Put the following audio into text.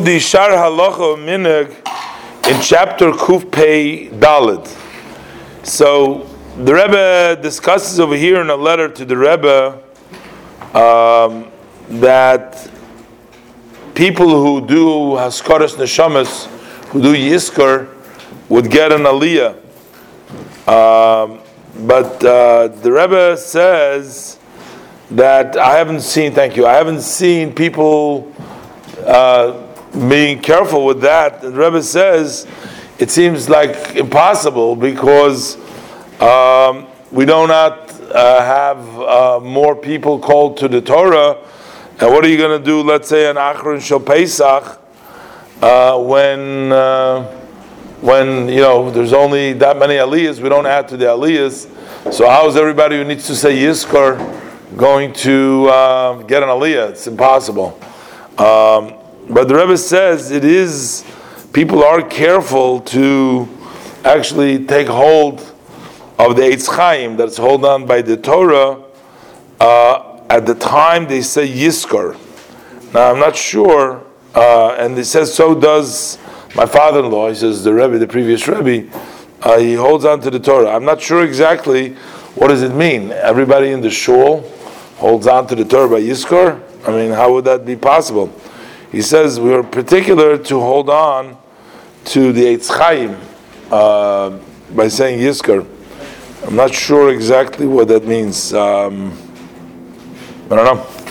the Shar Halacha Minig in chapter Kuf Pei Dalid. So the Rebbe discusses over here in a letter to the Rebbe um, that people who do Hazkaras Neshamos, who do Yizkor, would get an Aliyah. Um, but uh, the Rebbe says that I haven't seen, thank you, I haven't seen people uh, being careful with that. The Rebbe says it seems like impossible because um, we do not uh, have uh, more people called to the Torah. And what are you going to do, let's say, an Acharon Shel Pesach, uh, when, uh, when, you know, there's only that many aliyahs, we don't add to the aliyahs. So how is everybody who needs to say Yizkor going to uh, get an aliyah? It's impossible. Um, but the Rebbe says it is, people are careful to actually take hold of the Eitz Chaim that's held on by the Torah. Uh, at the time they say Yizkor. Now I'm not sure, uh, and he says so does my father-in-law. He says the Rebbe, the previous Rebbe, uh, he holds on to the Torah. I'm not sure exactly what does it mean. Everybody in the shul holds on to the Torah by Yizkor. I mean, how would that be possible? He says we are particular to hold on to the Eitz Chaim uh, by saying Yizkor. I'm not sure exactly what that means. Um, I don't know.